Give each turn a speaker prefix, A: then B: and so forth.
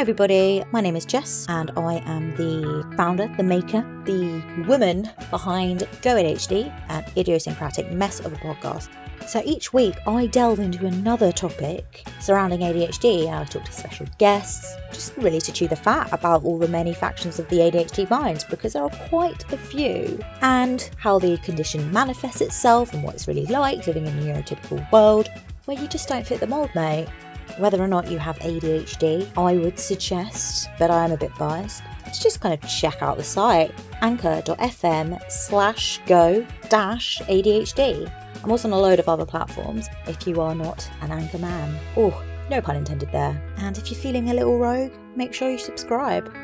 A: Hi, everybody. My name is Jess, and I am the founder, the maker, the woman behind Go ADHD, an idiosyncratic mess of a podcast. So each week, I delve into another topic surrounding ADHD. I talk to special guests, just really to chew the fat about all the many factions of the ADHD mind, because there are quite a few, and how the condition manifests itself and what it's really like living in a neurotypical world where you just don't fit the mold, mate. Whether or not you have ADHD, I would suggest, but I am a bit biased, to just kind of check out the site anchor.fm slash go dash ADHD. I'm also on a load of other platforms if you are not an anchor man. Oh, no pun intended there. And if you're feeling a little rogue, make sure you subscribe.